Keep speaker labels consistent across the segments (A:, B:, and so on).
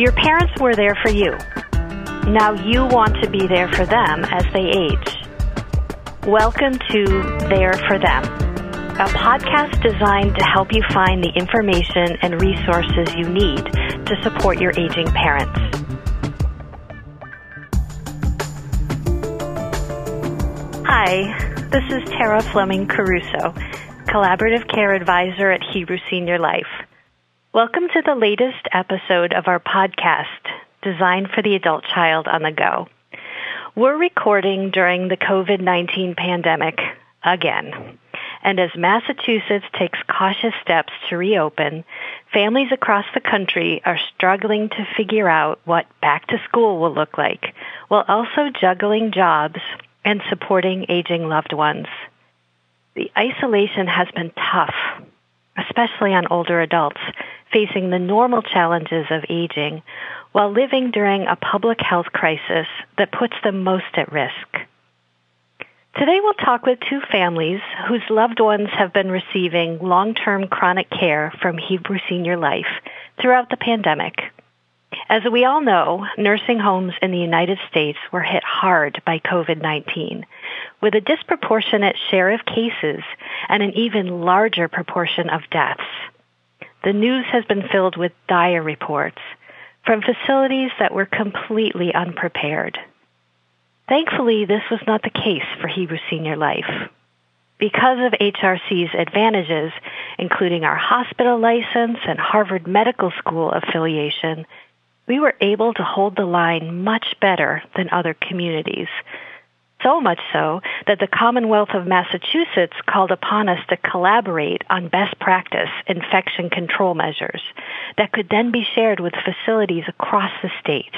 A: Your parents were there for you. Now you want to be there for them as they age. Welcome to There for Them, a podcast designed to help you find the information and resources you need to support your aging parents. Hi, this is Tara Fleming Caruso, Collaborative Care Advisor at Hebrew Senior Life. Welcome to the latest episode of our podcast, designed for the adult child on the go. We're recording during the COVID 19 pandemic again. And as Massachusetts takes cautious steps to reopen, families across the country are struggling to figure out what back to school will look like, while also juggling jobs and supporting aging loved ones. The isolation has been tough, especially on older adults facing the normal challenges of aging while living during a public health crisis that puts them most at risk. Today we'll talk with two families whose loved ones have been receiving long-term chronic care from Hebrew Senior Life throughout the pandemic. As we all know, nursing homes in the United States were hit hard by COVID-19, with a disproportionate share of cases and an even larger proportion of deaths the news has been filled with dire reports from facilities that were completely unprepared. Thankfully, this was not the case for Hebrew Senior Life. Because of HRC's advantages, including our hospital license and Harvard Medical School affiliation, we were able to hold the line much better than other communities so much so that the Commonwealth of Massachusetts called upon us to collaborate on best practice infection control measures that could then be shared with facilities across the state.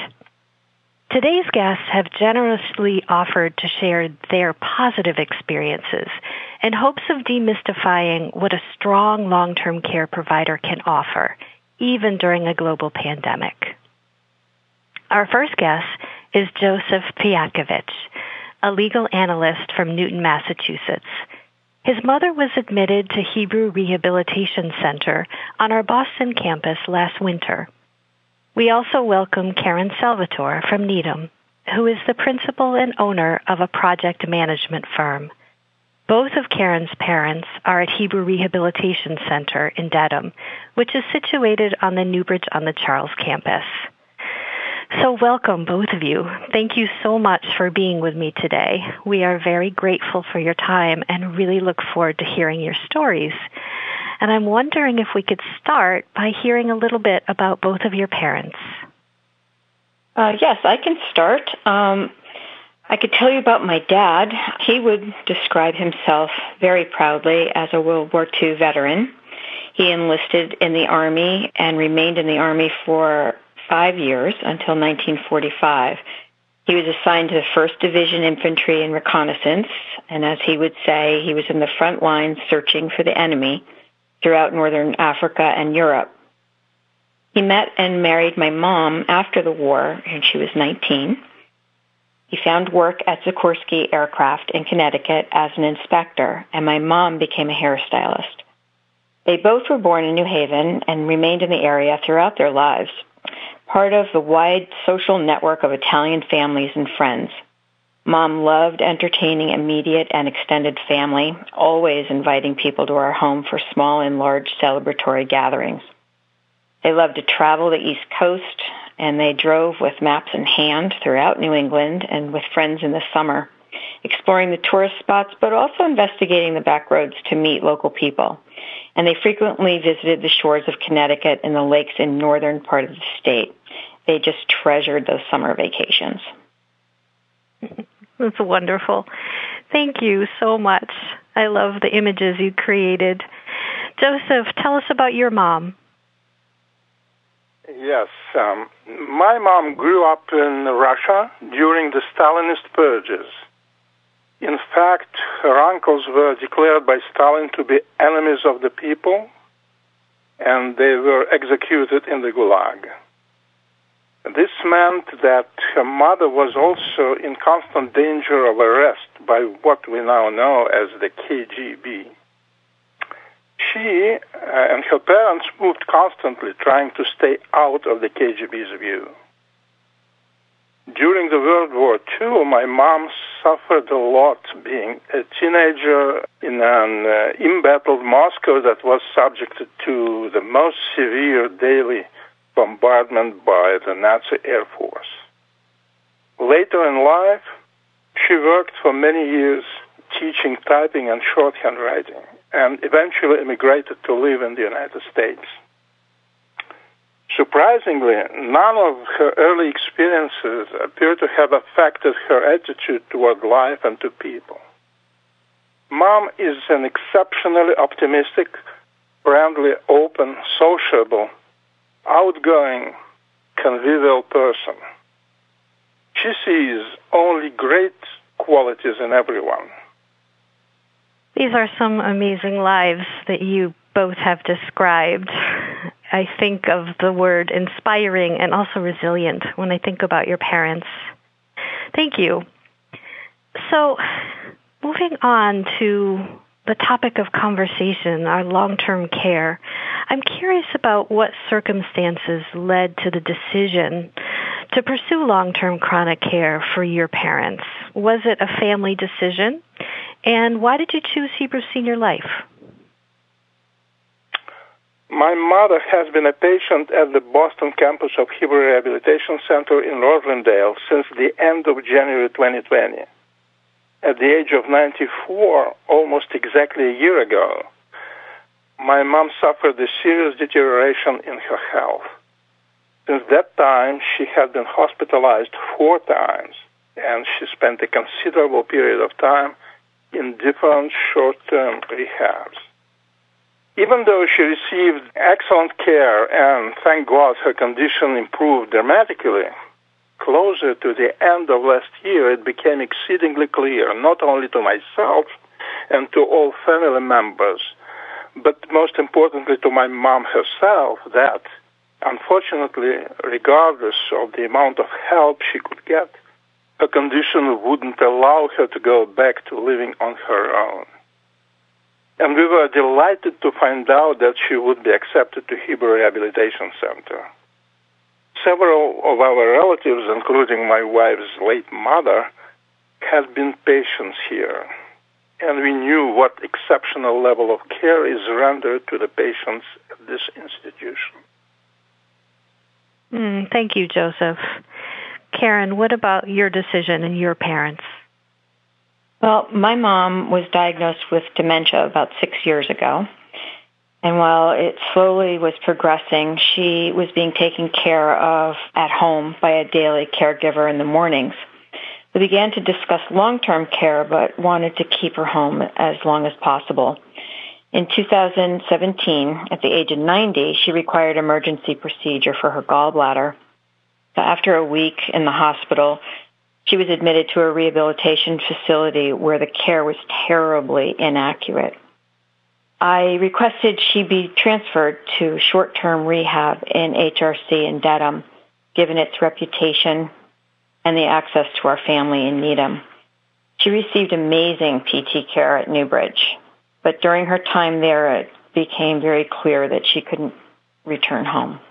A: Today's guests have generously offered to share their positive experiences in hopes of demystifying what a strong long-term care provider can offer, even during a global pandemic. Our first guest is Joseph Piakovich a legal analyst from Newton, Massachusetts. His mother was admitted to Hebrew Rehabilitation Center on our Boston campus last winter. We also welcome Karen Salvatore from Needham, who is the principal and owner of a project management firm. Both of Karen's parents are at Hebrew Rehabilitation Center in Dedham, which is situated on the Newbridge on the Charles campus. So, welcome, both of you. Thank you so much for being with me today. We are very grateful for your time and really look forward to hearing your stories. And I'm wondering if we could start by hearing a little bit about both of your parents.
B: Uh, yes, I can start. Um, I could tell you about my dad. He would describe himself very proudly as a World War II veteran. He enlisted in the Army and remained in the Army for five years until 1945. He was assigned to the 1st Division Infantry and Reconnaissance, and as he would say, he was in the front lines searching for the enemy throughout northern Africa and Europe. He met and married my mom after the war, and she was 19. He found work at Sikorsky Aircraft in Connecticut as an inspector, and my mom became a hairstylist. They both were born in New Haven and remained in the area throughout their lives part of the wide social network of Italian families and friends. Mom loved entertaining immediate and extended family, always inviting people to our home for small and large celebratory gatherings. They loved to travel the East Coast, and they drove with maps in hand throughout New England and with friends in the summer, exploring the tourist spots, but also investigating the back roads to meet local people. And they frequently visited the shores of Connecticut and the lakes in northern part of the state they just treasured those summer vacations.
A: That's wonderful. Thank you so much. I love the images you created. Joseph, tell us about your mom.
C: Yes, um, my mom grew up in Russia during the Stalinist purges. In fact, her uncles were declared by Stalin to be enemies of the people, and they were executed in the Gulag. This meant that her mother was also in constant danger of arrest by what we now know as the KGB. She uh, and her parents moved constantly, trying to stay out of the KGB's view. During the World War II, my mom suffered a lot being a teenager in an uh, embattled Moscow that was subjected to the most severe daily bombardment by the Nazi Air Force. Later in life, she worked for many years teaching typing and shorthand writing and eventually immigrated to live in the United States. Surprisingly, none of her early experiences appear to have affected her attitude toward life and to people. Mom is an exceptionally optimistic, friendly, open, sociable, outgoing, convivial person. She sees only great qualities in everyone.
A: These are some amazing lives that you both have described. I think of the word inspiring and also resilient when I think about your parents. Thank you. So, moving on to the topic of conversation, our long term care, I'm curious about what circumstances led to the decision to pursue long term chronic care for your parents. Was it a family decision? And why did you choose Hebrew Senior Life?
C: My mother has been a patient at the Boston campus of Hebrew Rehabilitation Center in Roslindale since the end of January 2020. At the age of 94, almost exactly a year ago, my mom suffered a serious deterioration in her health. Since that time, she had been hospitalized four times, and she spent a considerable period of time in different short-term rehabs. Even though she received excellent care and thank God her condition improved dramatically, closer to the end of last year it became exceedingly clear, not only to myself and to all family members, but most importantly to my mom herself, that unfortunately, regardless of the amount of help she could get, her condition wouldn't allow her to go back to living on her own. And we were delighted to find out that she would be accepted to Hebrew Rehabilitation Center. Several of our relatives, including my wife's late mother, had been patients here, and we knew what exceptional level of care is rendered to the patients at this institution.
A: Mm, thank you, Joseph. Karen, what about your decision and your parents?
B: Well, my mom was diagnosed with dementia about six years ago. And while it slowly was progressing, she was being taken care of at home by a daily caregiver in the mornings. We began to discuss long-term care, but wanted to keep her home as long as possible. In 2017, at the age of 90, she required emergency procedure for her gallbladder. After a week in the hospital, she was admitted to a rehabilitation facility where the care was terribly inaccurate. I requested she be transferred to short-term rehab in HRC in Dedham, given its reputation and the access to our family in Needham. She received amazing PT care at Newbridge, but during her time there, it became very clear that she couldn't return home.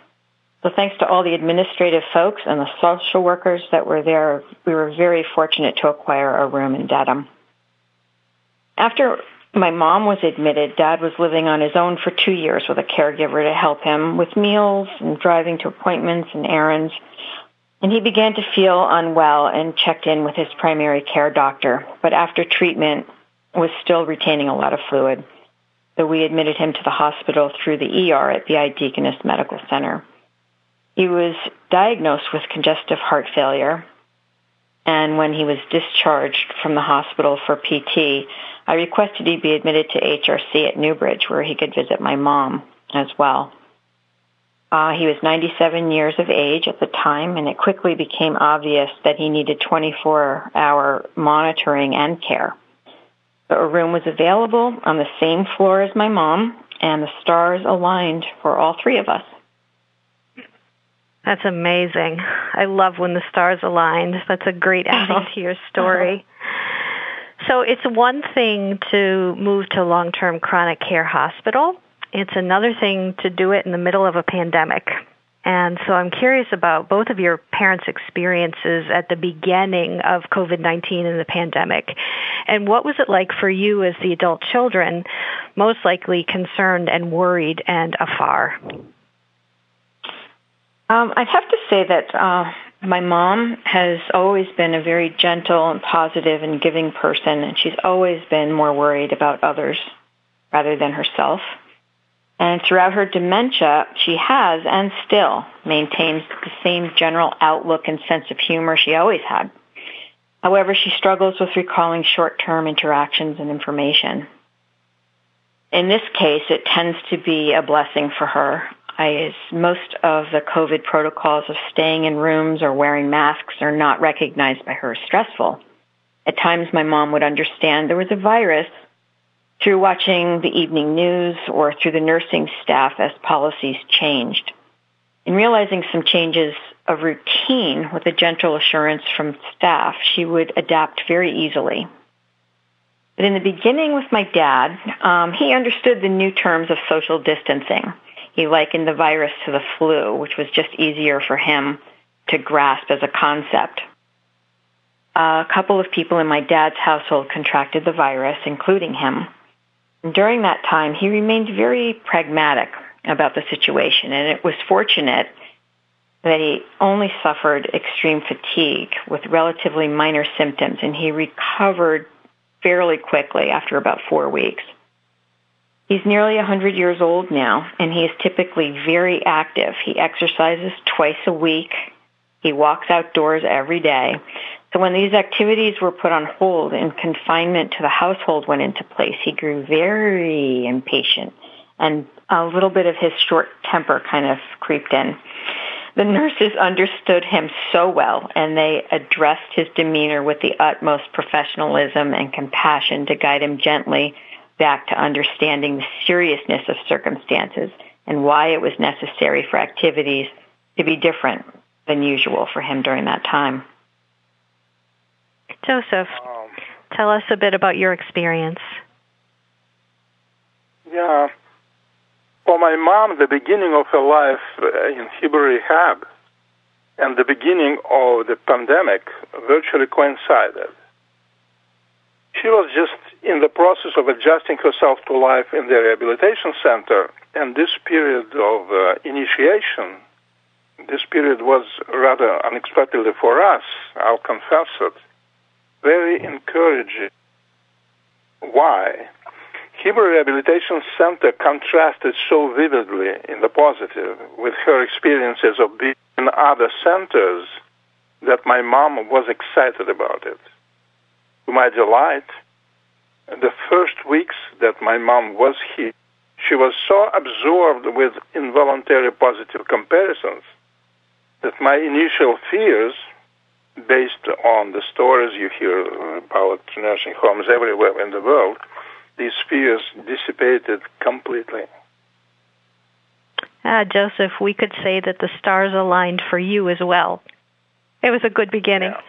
B: So thanks to all the administrative folks and the social workers that were there, we were very fortunate to acquire a room in Dedham. After my mom was admitted, Dad was living on his own for two years with a caregiver to help him with meals and driving to appointments and errands. And he began to feel unwell and checked in with his primary care doctor, but after treatment was still retaining a lot of fluid. So we admitted him to the hospital through the ER at BI Deaconess Medical Center. He was diagnosed with congestive heart failure, and when he was discharged from the hospital for PT, I requested he be admitted to HRC at Newbridge where he could visit my mom as well. Uh, he was 97 years of age at the time, and it quickly became obvious that he needed 24-hour monitoring and care. So a room was available on the same floor as my mom, and the stars aligned for all three of us.
A: That's amazing. I love when the stars aligned. That's a great ending to your story. So it's one thing to move to a long-term chronic care hospital, it's another thing to do it in the middle of a pandemic. And so I'm curious about both of your parents' experiences at the beginning of COVID 19 and the pandemic. And what was it like for you as the adult children, most likely concerned and worried and afar?
B: Um, I'd have to say that uh, my mom has always been a very gentle and positive and giving person, and she's always been more worried about others rather than herself. And throughout her dementia, she has and still maintains the same general outlook and sense of humor she always had. However, she struggles with recalling short-term interactions and information. In this case, it tends to be a blessing for her. I, most of the COVID protocols of staying in rooms or wearing masks are not recognized by her as stressful. At times, my mom would understand there was a virus through watching the evening news or through the nursing staff as policies changed. In realizing some changes of routine with a gentle assurance from staff, she would adapt very easily. But in the beginning with my dad, um, he understood the new terms of social distancing. He likened the virus to the flu, which was just easier for him to grasp as a concept. A couple of people in my dad's household contracted the virus, including him. During that time, he remained very pragmatic about the situation, and it was fortunate that he only suffered extreme fatigue with relatively minor symptoms, and he recovered fairly quickly after about four weeks. He's nearly 100 years old now, and he is typically very active. He exercises twice a week. He walks outdoors every day. So when these activities were put on hold and confinement to the household went into place, he grew very impatient and a little bit of his short temper kind of creeped in. The nurses understood him so well and they addressed his demeanor with the utmost professionalism and compassion to guide him gently back to understanding the seriousness of circumstances and why it was necessary for activities to be different than usual for him during that time.
A: Joseph, um, tell us a bit about your experience.
C: Yeah. For my mom, the beginning of her life uh, in Hebrew rehab and the beginning of the pandemic virtually coincided. She was just in the process of adjusting herself to life in the rehabilitation center, and this period of uh, initiation, this period was rather unexpectedly for us, I'll confess it, very encouraging. Why? Hebrew Rehabilitation Center contrasted so vividly in the positive with her experiences of being in other centers that my mom was excited about it. To my delight, the first weeks that my mom was here, she was so absorbed with involuntary positive comparisons that my initial fears based on the stories you hear about nursing homes everywhere in the world, these fears dissipated completely.
A: Ah, Joseph, we could say that the stars aligned for you as well. It was a good beginning. Yeah.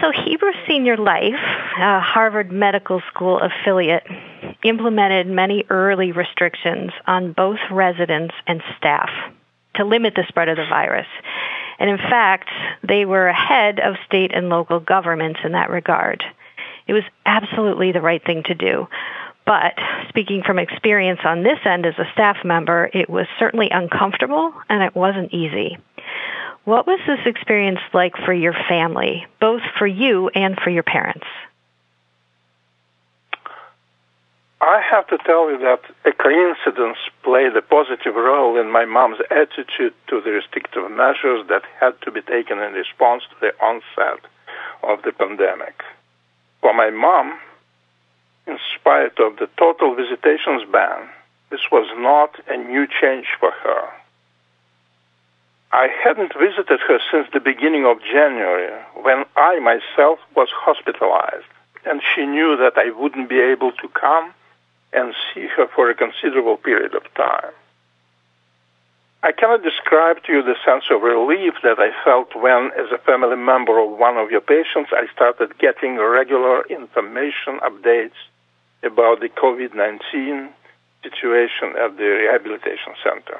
A: So, Hebrew Senior Life, a Harvard Medical School affiliate, implemented many early restrictions on both residents and staff to limit the spread of the virus. And in fact, they were ahead of state and local governments in that regard. It was absolutely the right thing to do. But speaking from experience on this end as a staff member, it was certainly uncomfortable and it wasn't easy. What was this experience like for your family, both for you and for your parents?
C: I have to tell you that a coincidence played a positive role in my mom's attitude to the restrictive measures that had to be taken in response to the onset of the pandemic. For my mom, in spite of the total visitations ban, this was not a new change for her. I hadn't visited her since the beginning of January, when I myself was hospitalized, and she knew that I wouldn't be able to come and see her for a considerable period of time. I cannot describe to you the sense of relief that I felt when, as a family member of one of your patients, I started getting regular information updates about the COVID 19 situation at the rehabilitation center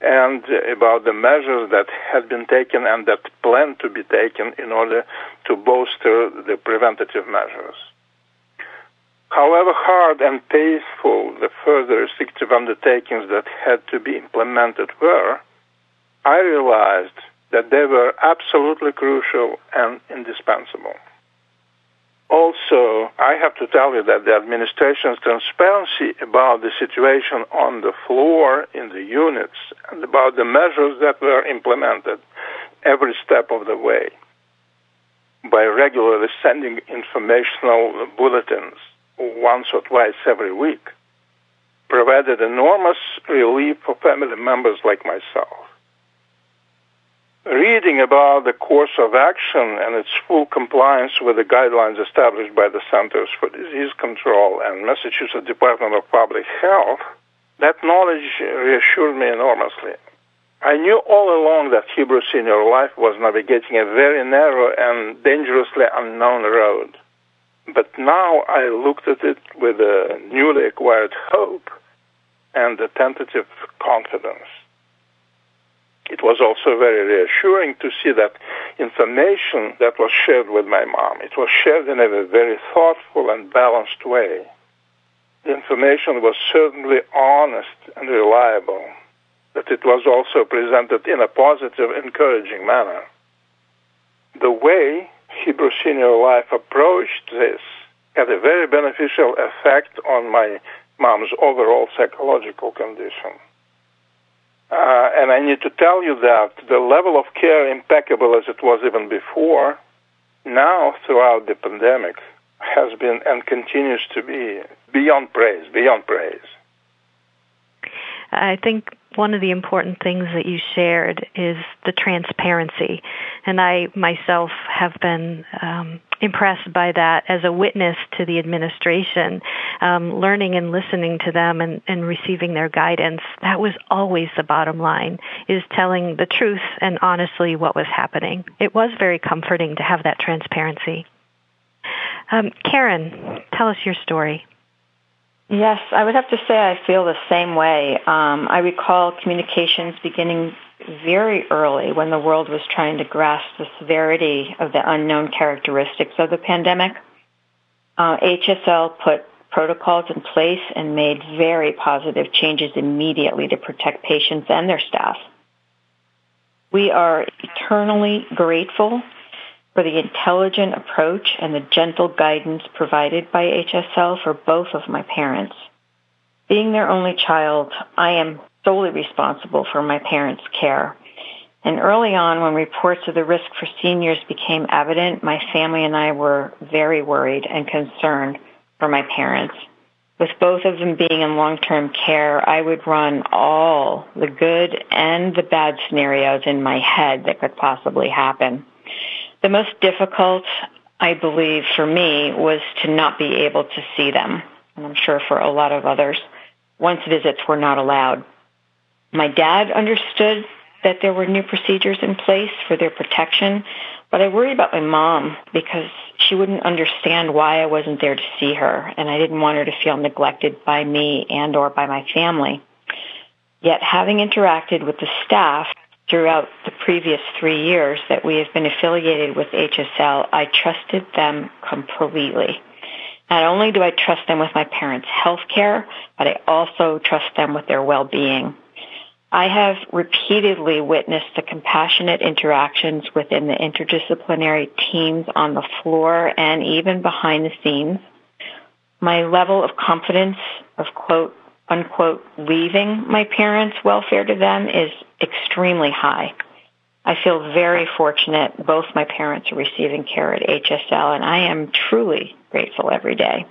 C: and about the measures that had been taken and that plan to be taken in order to bolster the preventative measures. However hard and painful the further restrictive undertakings that had to be implemented were, I realized that they were absolutely crucial and indispensable. Also, I have to tell you that the administration's transparency about the situation on the floor in the units and about the measures that were implemented every step of the way by regularly sending informational bulletins once or twice every week provided enormous relief for family members like myself reading about the course of action and its full compliance with the guidelines established by the Centers for Disease Control and Massachusetts Department of Public Health, that knowledge reassured me enormously. I knew all along that Hebrew Senior Life was navigating a very narrow and dangerously unknown road. But now I looked at it with a newly acquired hope and a tentative confidence. It was also very reassuring to see that information that was shared with my mom, it was shared in a very thoughtful and balanced way. The information was certainly honest and reliable, that it was also presented in a positive, encouraging manner. The way Hebrew Senior Life approached this had a very beneficial effect on my mom's overall psychological condition. Uh, and I need to tell you that the level of care, impeccable as it was even before, now throughout the pandemic, has been and continues to be beyond praise, beyond praise.
A: I think one of the important things that you shared is the transparency. And I myself have been um, impressed by that as a witness to the administration, um, learning and listening to them and, and receiving their guidance. That was always the bottom line, is telling the truth and honestly what was happening. It was very comforting to have that transparency. Um, Karen, tell us your story.
B: Yes, I would have to say I feel the same way. Um, I recall communications beginning very early when the world was trying to grasp the severity of the unknown characteristics of the pandemic. Uh, HSL put protocols in place and made very positive changes immediately to protect patients and their staff. We are eternally grateful for the intelligent approach and the gentle guidance provided by HSL for both of my parents. Being their only child, I am solely responsible for my parents' care. And early on, when reports of the risk for seniors became evident, my family and I were very worried and concerned for my parents. With both of them being in long-term care, I would run all the good and the bad scenarios in my head that could possibly happen. The most difficult, I believe, for me was to not be able to see them. And I'm sure for a lot of others, once visits were not allowed. My dad understood that there were new procedures in place for their protection, but I worry about my mom because she wouldn't understand why I wasn't there to see her, and I didn't want her to feel neglected by me and or by my family. Yet having interacted with the staff throughout the previous three years that we have been affiliated with HSL, I trusted them completely. Not only do I trust them with my parents' health care, but I also trust them with their well-being. I have repeatedly witnessed the compassionate interactions within the interdisciplinary teams on the floor and even behind the scenes. My level of confidence of quote, unquote, leaving my parents' welfare to them is extremely high. I feel very fortunate both my parents are receiving care at HSL, and I am truly grateful every day.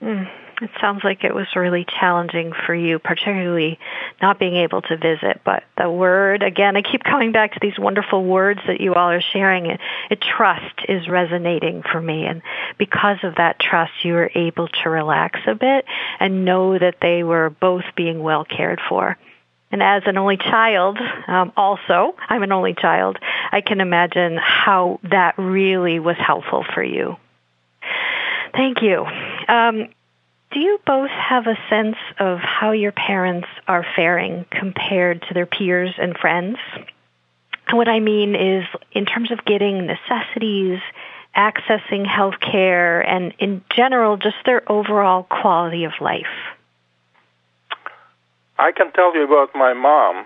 A: Mm, it sounds like it was really challenging for you, particularly not being able to visit. But the word, again, I keep coming back to these wonderful words that you all are sharing. It, it trust is resonating for me. And because of that trust, you were able to relax a bit and know that they were both being well cared for. And as an only child, um, also, I'm an only child, I can imagine how that really was helpful for you. Thank you. Um, do you both have a sense of how your parents are faring compared to their peers and friends? What I mean is, in terms of getting necessities, accessing health care, and in general, just their overall quality of life.
C: I can tell you about my mom.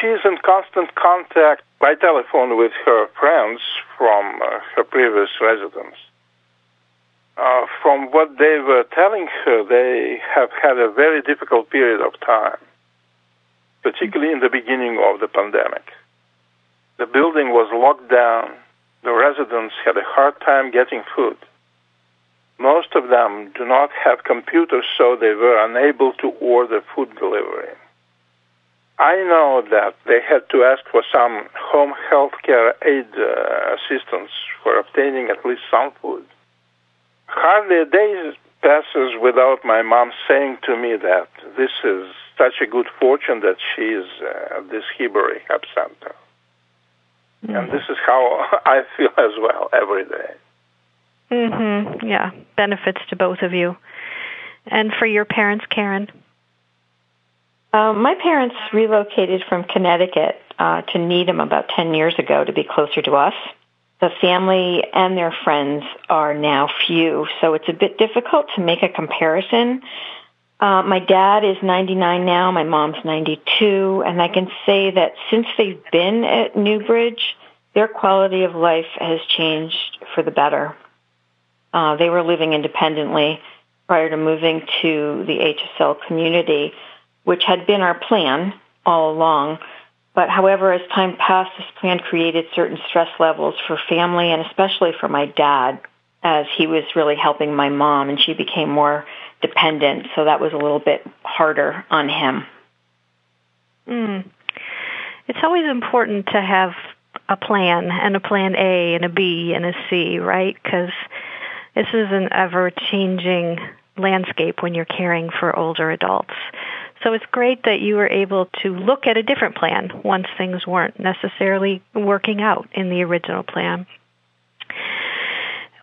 C: She's in constant contact by telephone with her friends from uh, her previous residence. Uh, from what they were telling her, they have had a very difficult period of time, particularly in the beginning of the pandemic. The building was locked down. The residents had a hard time getting food. Most of them do not have computers, so they were unable to order food delivery. I know that they had to ask for some home health care aid uh, assistance for obtaining at least some food. Hardly a day passes without my mom saying to me that this is such a good fortune that she is uh, this Hebrew Rehab Center. Mm-hmm. And this is how I feel as well every day.
A: Mhm. Yeah, benefits to both of you. And for your parents, Karen?
B: Uh, my parents relocated from Connecticut uh, to Needham about 10 years ago to be closer to us the family and their friends are now few, so it's a bit difficult to make a comparison. Uh, my dad is 99 now, my mom's 92, and I can say that since they've been at Newbridge, their quality of life has changed for the better. Uh, they were living independently prior to moving to the HSL community, which had been our plan all along. But however, as time passed, this plan created certain stress levels for family and especially for my dad as he was really helping my mom and she became more dependent. So that was a little bit harder on him.
A: Mm. It's always important to have a plan and a plan A and a B and a C, right? Because this is an ever changing landscape when you're caring for older adults. So it's great that you were able to look at a different plan once things weren't necessarily working out in the original plan.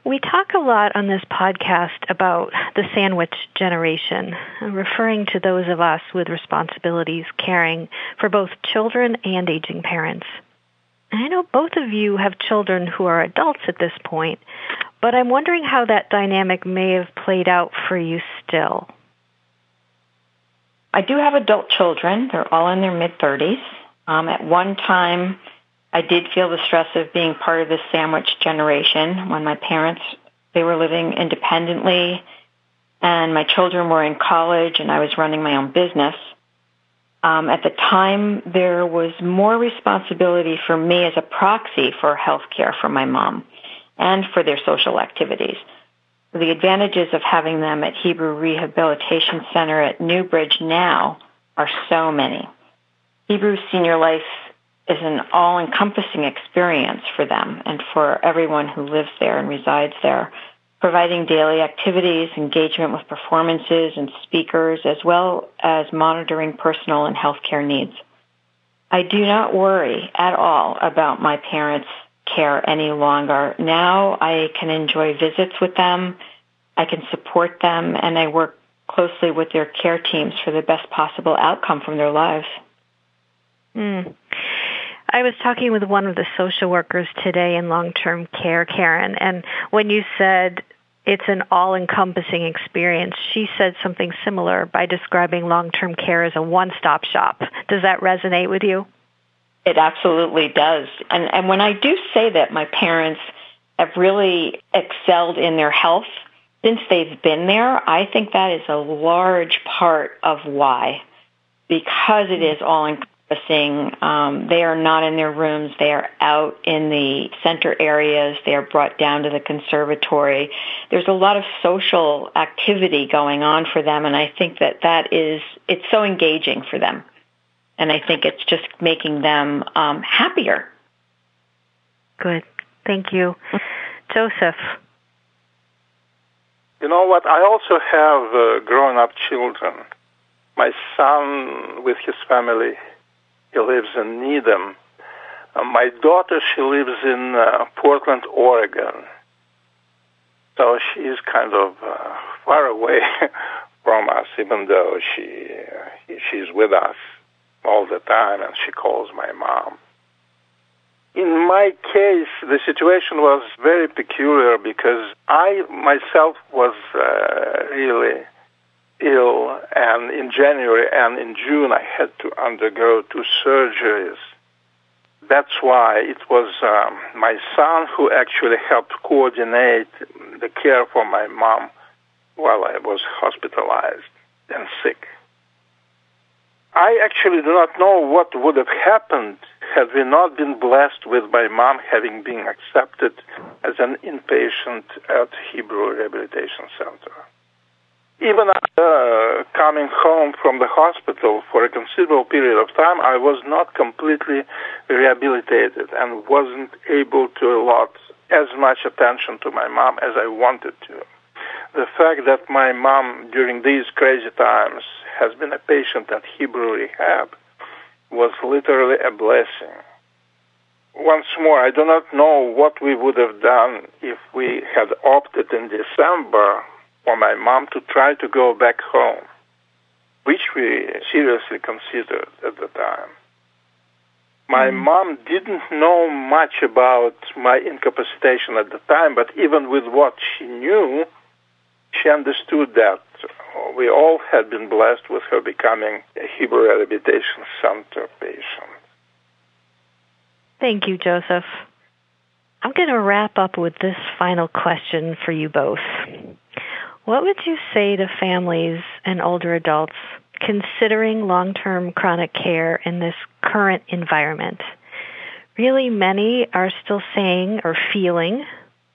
A: We talk a lot on this podcast about the sandwich generation, referring to those of us with responsibilities caring for both children and aging parents. I know both of you have children who are adults at this point, but I'm wondering how that dynamic may have played out for you still.
B: I do have adult children. They're all in their mid 30s. Um, at one time, I did feel the stress of being part of this sandwich generation when my parents they were living independently and my children were in college and I was running my own business. Um, at the time, there was more responsibility for me as a proxy for health care for my mom and for their social activities. The advantages of having them at Hebrew Rehabilitation Center at Newbridge now are so many. Hebrew Senior Life is an all-encompassing experience for them and for everyone who lives there and resides there, providing daily activities, engagement with performances and speakers, as well as monitoring personal and healthcare needs. I do not worry at all about my parents' care any longer. Now I can enjoy visits with them. I can support them and I work closely with their care teams for the best possible outcome from their lives.
A: Mm. I was talking with one of the social workers today in long-term care, Karen, and when you said it's an all-encompassing experience, she said something similar by describing long-term care as a one-stop shop. Does that resonate with you?
B: It absolutely does. And, and when I do say that my parents have really excelled in their health since they've been there, I think that is a large part of why. Because it is all encompassing, um, they are not in their rooms, they are out in the center areas, they are brought down to the conservatory. There's a lot of social activity going on for them, and I think that that is, it's so engaging for them and I think it's just making them um, happier.
A: Good. Thank you. Joseph.
C: You know what? I also have uh, grown up children. My son, with his family, he lives in Needham. Uh, my daughter, she lives in uh, Portland, Oregon. So she's kind of uh, far away from us, even though she uh, she's with us all the time, and she calls my mom. In my case, the situation was very peculiar because I myself was uh, really ill, and in January and in June I had to undergo two surgeries. That's why it was um, my son who actually helped coordinate the care for my mom while I was hospitalized and sick. I actually do not know what would have happened had we not been blessed with my mom having been accepted as an inpatient at Hebrew Rehabilitation Center. Even after uh, coming home from the hospital for a considerable period of time, I was not completely rehabilitated and wasn't able to allot as much attention to my mom as I wanted to. The fact that my mom, during these crazy times, has been a patient at Hebrew Rehab was literally a blessing. Once more, I do not know what we would have done if we had opted in December for my mom to try to go back home, which we seriously considered at the time. My mm mom didn't know much about my incapacitation at the time, but even with what she knew, she understood that we all had been blessed with her becoming a Hebrew Rehabilitation Center patient.
A: Thank you, Joseph. I'm going to wrap up with this final question for you both. What would you say to families and older adults considering long term chronic care in this current environment? Really, many are still saying or feeling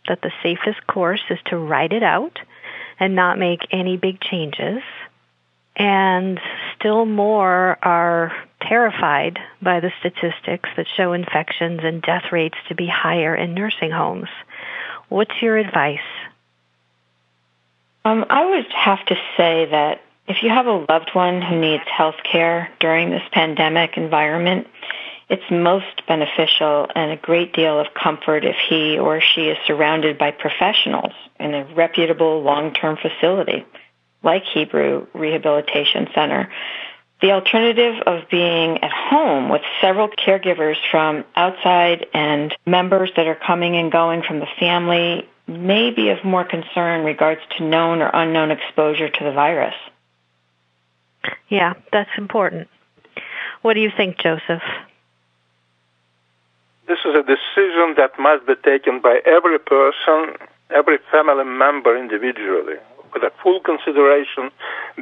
A: that the safest course is to ride it out and not make any big changes. And still more are terrified by the statistics that show infections and death rates to be higher in nursing homes. What's your advice?
B: Um, I would have to say that if you have a loved one who needs health care during this pandemic environment, it's most beneficial and a great deal of comfort if he or she is surrounded by professionals in a reputable long-term facility like Hebrew Rehabilitation Center. The alternative of being at home with several caregivers from outside and members that are coming and going from the family may be of more concern regards to known or unknown exposure to the virus.
A: Yeah, that's important. What do you think, Joseph?
C: This is a decision that must be taken by every person every family member individually, with a full consideration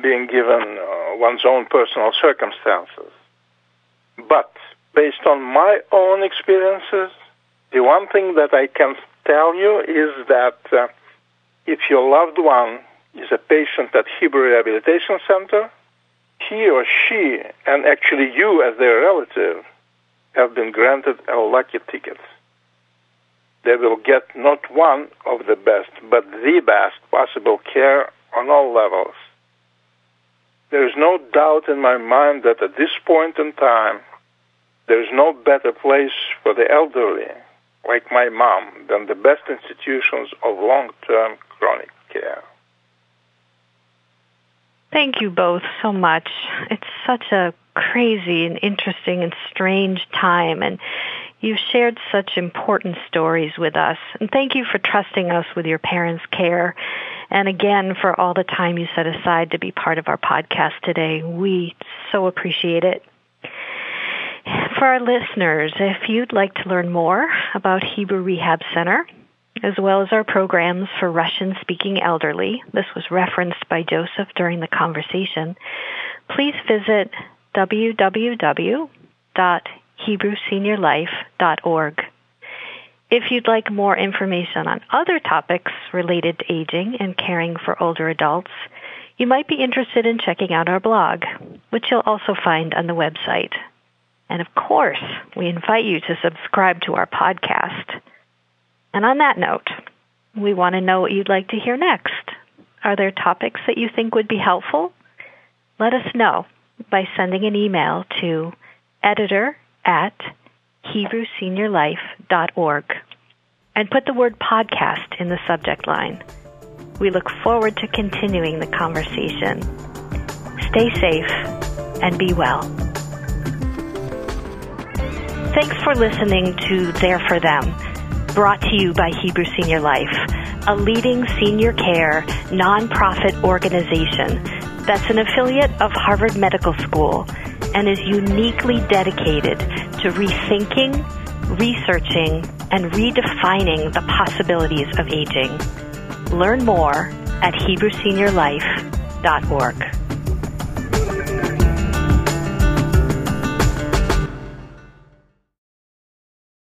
C: being given uh, one's own personal circumstances. But based on my own experiences, the one thing that I can tell you is that uh, if your loved one is a patient at Hebrew Rehabilitation Center, he or she, and actually you as their relative, have been granted a lucky ticket they will get not one of the best, but the best possible care on all levels. There is no doubt in my mind that at this point in time, there is no better place for the elderly, like my mom, than the best institutions of long-term chronic care.
A: Thank you both so much. It's such a crazy and interesting and strange time and You've shared such important stories with us, and thank you for trusting us with your parents' care. And again, for all the time you set aside to be part of our podcast today. We so appreciate it. For our listeners, if you'd like to learn more about Hebrew Rehab Center, as well as our programs for Russian speaking elderly, this was referenced by Joseph during the conversation, please visit www HebrewSeniorLife.org. If you'd like more information on other topics related to aging and caring for older adults, you might be interested in checking out our blog, which you'll also find on the website. And of course, we invite you to subscribe to our podcast. And on that note, we want to know what you'd like to hear next. Are there topics that you think would be helpful? Let us know by sending an email to editor at HebrewSeniorLife.org and put the word podcast in the subject line. We look forward to continuing the conversation. Stay safe and be well. Thanks for listening to There for Them, brought to you by Hebrew Senior Life, a leading senior care nonprofit organization that's an affiliate of Harvard Medical School and is uniquely dedicated to rethinking, researching, and redefining the possibilities of aging. Learn more at HebrewSeniorLife.org.